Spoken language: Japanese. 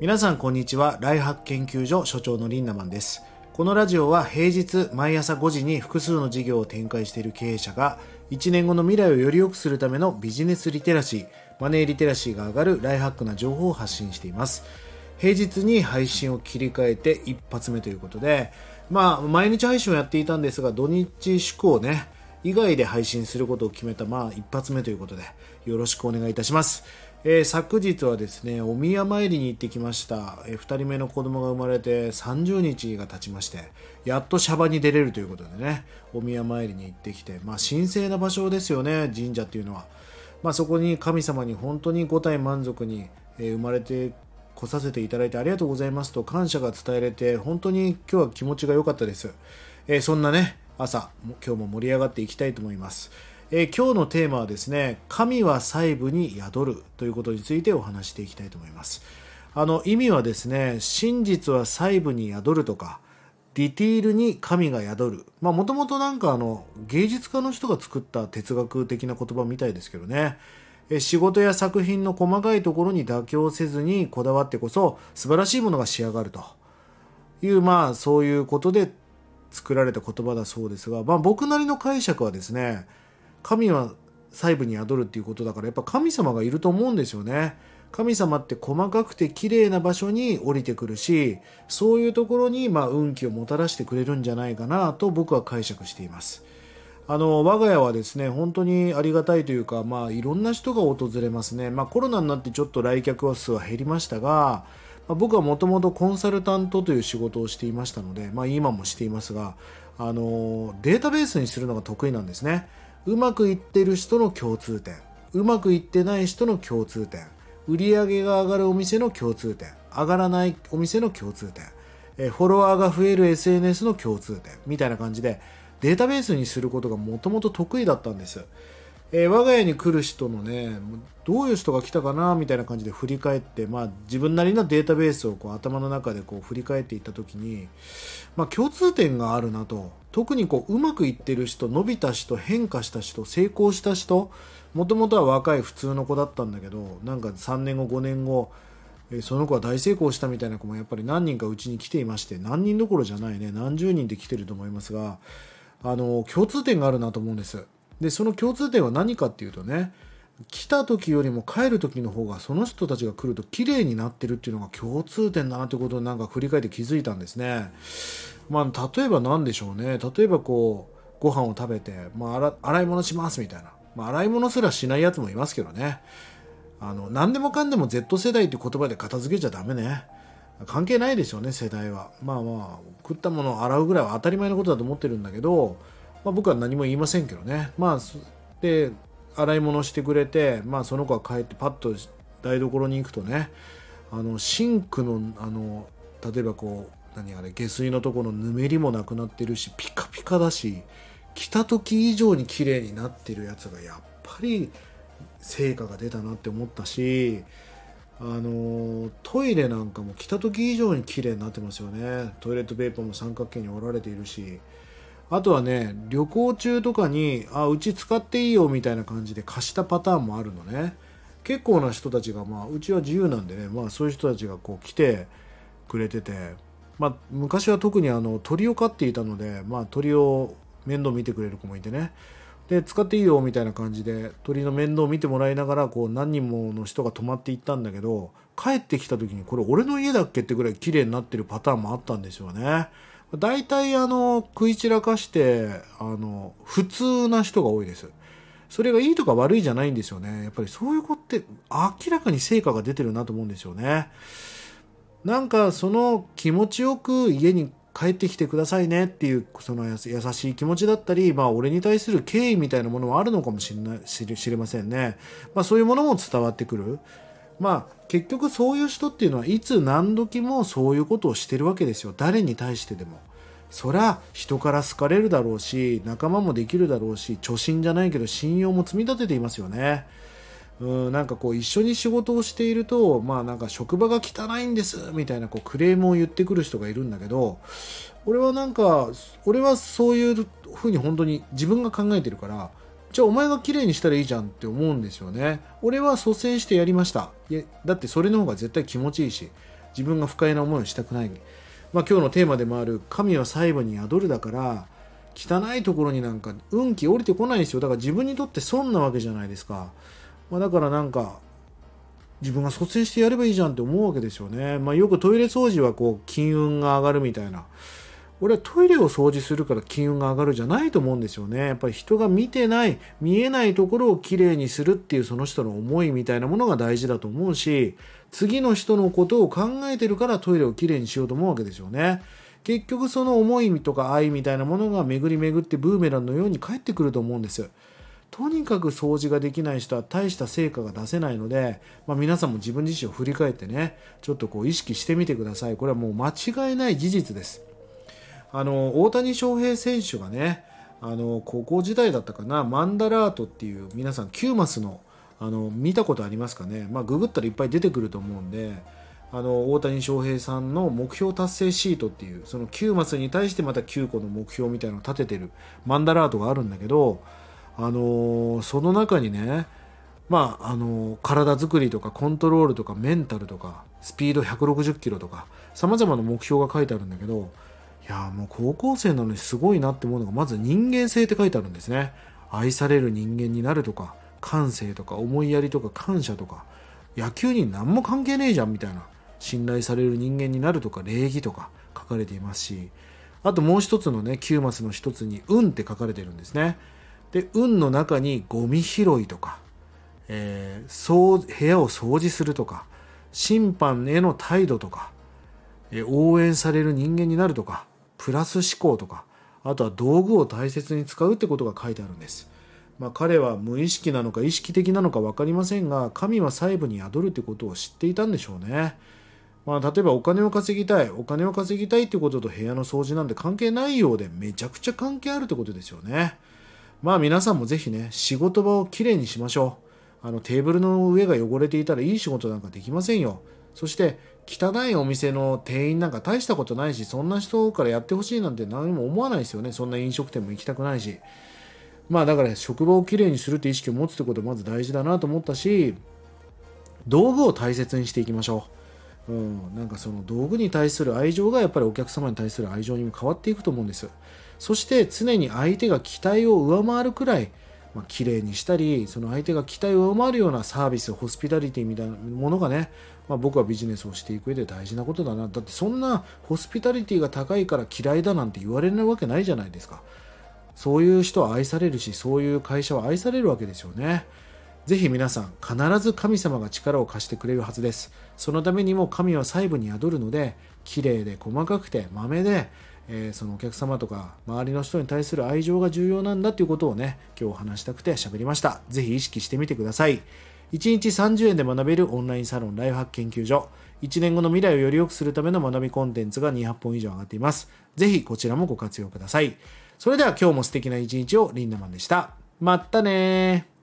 皆さんこんにちは。ライハック研究所所長のリンナマンです。このラジオは平日毎朝5時に複数の事業を展開している経営者が1年後の未来をより良くするためのビジネスリテラシーマネーリテラシーが上がるライハックな情報を発信しています。平日に配信を切り替えて一発目ということでまあ毎日配信をやっていたんですが土日祝をね以外で配信することを決めたまあ一発目ということでよろしくお願いいたします。えー、昨日はですねお宮参りに行ってきました、えー、2人目の子供が生まれて30日が経ちましてやっとシャバに出れるということでねお宮参りに行ってきて、まあ、神聖な場所ですよね神社っていうのは、まあ、そこに神様に本当に五体満足に、えー、生まれて来させていただいてありがとうございますと感謝が伝えれて本当に今日は気持ちが良かったです、えそんなね朝今日も盛り上がっていきたいと思います。えー、今日のテーマはですね神は細部に宿るということについてお話していきたいと思います。あの意味はですね真実は細部に宿るとかディティールに神が宿る。まあもともとなんかあの芸術家の人が作った哲学的な言葉みたいですけどね。仕事や作品の細かいところに妥協せずにこだわってこそ素晴らしいものが仕上がると。いうまあそういうことで作られた言葉だそうですが、まあ、僕なりの解釈はですね神は細部に宿るっていうことだからやっぱ神様がいると思うんですよね。神様って細かくて綺麗な場所に降りてくるしそういうところにま運気をもたらしてくれるんじゃないかなと僕は解釈しています。あの我が家はですね本当にありがたいというかまあいろんな人が訪れますね。まあコロナになってちょっと来客数は減りましたがまあ、僕はもともとコンサルタントという仕事をしていましたので、ま、今もしていますがあのデータベースにするのが得意なんですね。うまくいってる人の共通点。うまくいってない人の共通点。売り上げが上がるお店の共通点。上がらないお店の共通点。えフォロワーが増える SNS の共通点。みたいな感じでデータベースにすることがもともと得意だったんです、えー、我が家に来る人のねどういう人が来たかな？みたいな感じで振り返って、まあ、自分なりのデータベースをこう頭の中でこう振り返っていった時に、まあ、共通点があるなと。特にこううまくいってる人伸びた人変化した人成功した人もともとは若い普通の子だったんだけどなんか3年後5年後その子は大成功したみたいな子もやっぱり何人かうちに来ていまして何人どころじゃないね何十人で来てると思いますがあの共通点があるなと思うんです。でその共通点は何かっていうとね来た時よりも帰る時の方がその人たちが来ると綺麗になってるっていうのが共通点だなってことをなんか振り返って気づいたんですね。まあ、例えば何でしょうね。例えばこうご飯を食べて、まあ、洗い物しますみたいな、まあ、洗い物すらしないやつもいますけどね。あの何でもかんでも Z 世代って言葉で片付けちゃダメね。関係ないですよね世代は。まあまあ食ったものを洗うぐらいは当たり前のことだと思ってるんだけど、まあ、僕は何も言いませんけどね。まあで洗い物してくれて、まあ、その子が帰ってパッと台所に行くとねあのシンクのあの例えばこう何あれ下水のところのぬめりもなくなってるしピカピカだし来た時以上に綺麗になってるやつがやっぱり成果が出たなって思ったしあのトイレなんかも来た時以上に綺麗になってますよね。トイレットペーパーも三角形に折られているしあとはね旅行中とかにあうち使っていいよみたいな感じで貸したパターンもあるのね。結構な人たちがまあうちは自由なんでねまあそういう人たちがこう来てくれてて。まあ、昔は特にあの鳥を飼っていたので、まあ、鳥を面倒見てくれる子もいてねで使っていいよみたいな感じで鳥の面倒を見てもらいながらこう何人もの人が泊まっていったんだけど帰ってきた時にこれ俺の家だっけってぐらい綺麗になってるパターンもあったんですよね。大体あの食い散らかしてあの普通な人が多いです。それがいいとか悪いじゃないんですよね。やっぱりそういう子って明らかに成果が出てるなと思うんですよね。なんかその気持ちよく家に帰ってきてくださいねっていうその優しい気持ちだったり、まあ、俺に対する敬意みたいなものはあるのかもしれない知れませんね、まあ、そういうものも伝わってくる、まあ、結局そういう人っていうのはいつ何時もそういうことをしてるわけですよ。誰に対してでも。そりゃ人から好かれるだろうし仲間もできるだろうし貯金じゃないけど信用も積み立てていますよね。うんなんかこう一緒に仕事をしているとまあなんか職場が汚いんですみたいなこうクレームを言ってくる人がいるんだけど俺はなんか俺はそういうふうに本当に自分が考えてるからじゃあお前が綺麗にしたらいいじゃんって思うんですよね。俺は率先してやりました。いやだってそれの方が絶対気持ちいいし自分が不快な思いをしたくない、まあ、今日のテーマでもある「神は細部に宿る」だから汚いところになんか運気降りてこないんですよ。だから自分にとって損なわけじゃないですか、まあ、だからなんか自分が率先してやればいいじゃんって思うわけですよね、まあ、よくトイレ掃除はこう金運が上がるみたいな俺はトイレを掃除するから金運が上がるじゃないと思うんですよね。やっぱり人が見てない、見えないところをきれいにするっていうその人の思いみたいなものが大事だと思うし、次の人のことを考えてるからトイレをきれいにしようと思うわけですよね。結局その思いとか愛みたいなものが巡り巡ってブーメランのように返ってくると思うんです。とにかく掃除ができない人は大した成果が出せないので、まあ、皆さんも自分自身を振り返ってね、ちょっとこう意識してみてください。これはもう間違いない事実です。あの大谷翔平選手がねあの高校時代だったかなマンダラートっていう皆さん9マスのあの見たことありますかね、まあ、ググったらいっぱい出てくると思うんであの大谷翔平さんの目標達成シートっていうその9マスに対してまた9個の目標みたいなのを立ててるマンダラートがあるんだけど、あのその中にねまああの体作りとかコントロールとかメンタルとかスピード160キロとかさまざまな目標が書いてあるんだけどいやもう高校生なのにすごいなって思うのがまず人間性って書いてあるんですね。愛される人間になるとか感性とか思いやりとか感謝とか。野球に何も関係ねえじゃんみたいな信頼される人間になるとか礼儀とか書かれていますしあともう一つのね9マスの一つに運って書かれてるんですね。で運の中にゴミ拾いとか、えー、そう部屋を掃除するとか審判への態度とか、えー、応援される人間になるとかプラス思考とかあとは道具を大切に使うってことが書いてあるんです。まあ、彼は無意識なのか意識的なのか分かりませんが神は細部に宿るってことを知っていたんでしょうね。まあ、例えばお金を稼ぎたいお金を稼ぎたいってことと部屋の掃除なんて関係ないようでめちゃくちゃ関係あるってことですよね。まあ皆さんもぜひね仕事場をきれいにしましょう。あのテーブルの上が汚れていたらいい仕事なんかできませんよ。そして汚いお店の店員なんか大したことないしそんな人からやってほしいなんて何も思わないですよねそんな飲食店も行きたくないしまあだから職場をきれいにするって意識を持つってことまず大事だなと思ったし道具を大切にしていきましょう、うん、なんかその道具に対する愛情がやっぱりお客様に対する愛情にも変わっていくと思うんですそして常に相手が期待を上回るくらいまあ、綺麗にしたりその相手が期待を上回るようなサービスホスピタリティみたいなものがね、まあ、僕はビジネスをしていく上で大事なことだな。だってそんなホスピタリティが高いから嫌いだなんて言われるわけないじゃないですか。そういう人は愛されるしそういう会社は愛されるわけですよね。ぜひ皆さん必ず神様が力を貸してくれるはずです。そのためにも神は細部に宿るので綺麗で細かくて豆でえー、そのお客様とか周りの人に対する愛情が重要なんだっていうことをね今日話したくて喋りました。是非意識してみてください。1日30円で学べるオンラインサロンライフハック研究所。1年後の未来をより良くするための学びコンテンツが200本以上上がっています。是非こちらもご活用ください。それでは今日も素敵な一日をリンダマンでした。まったね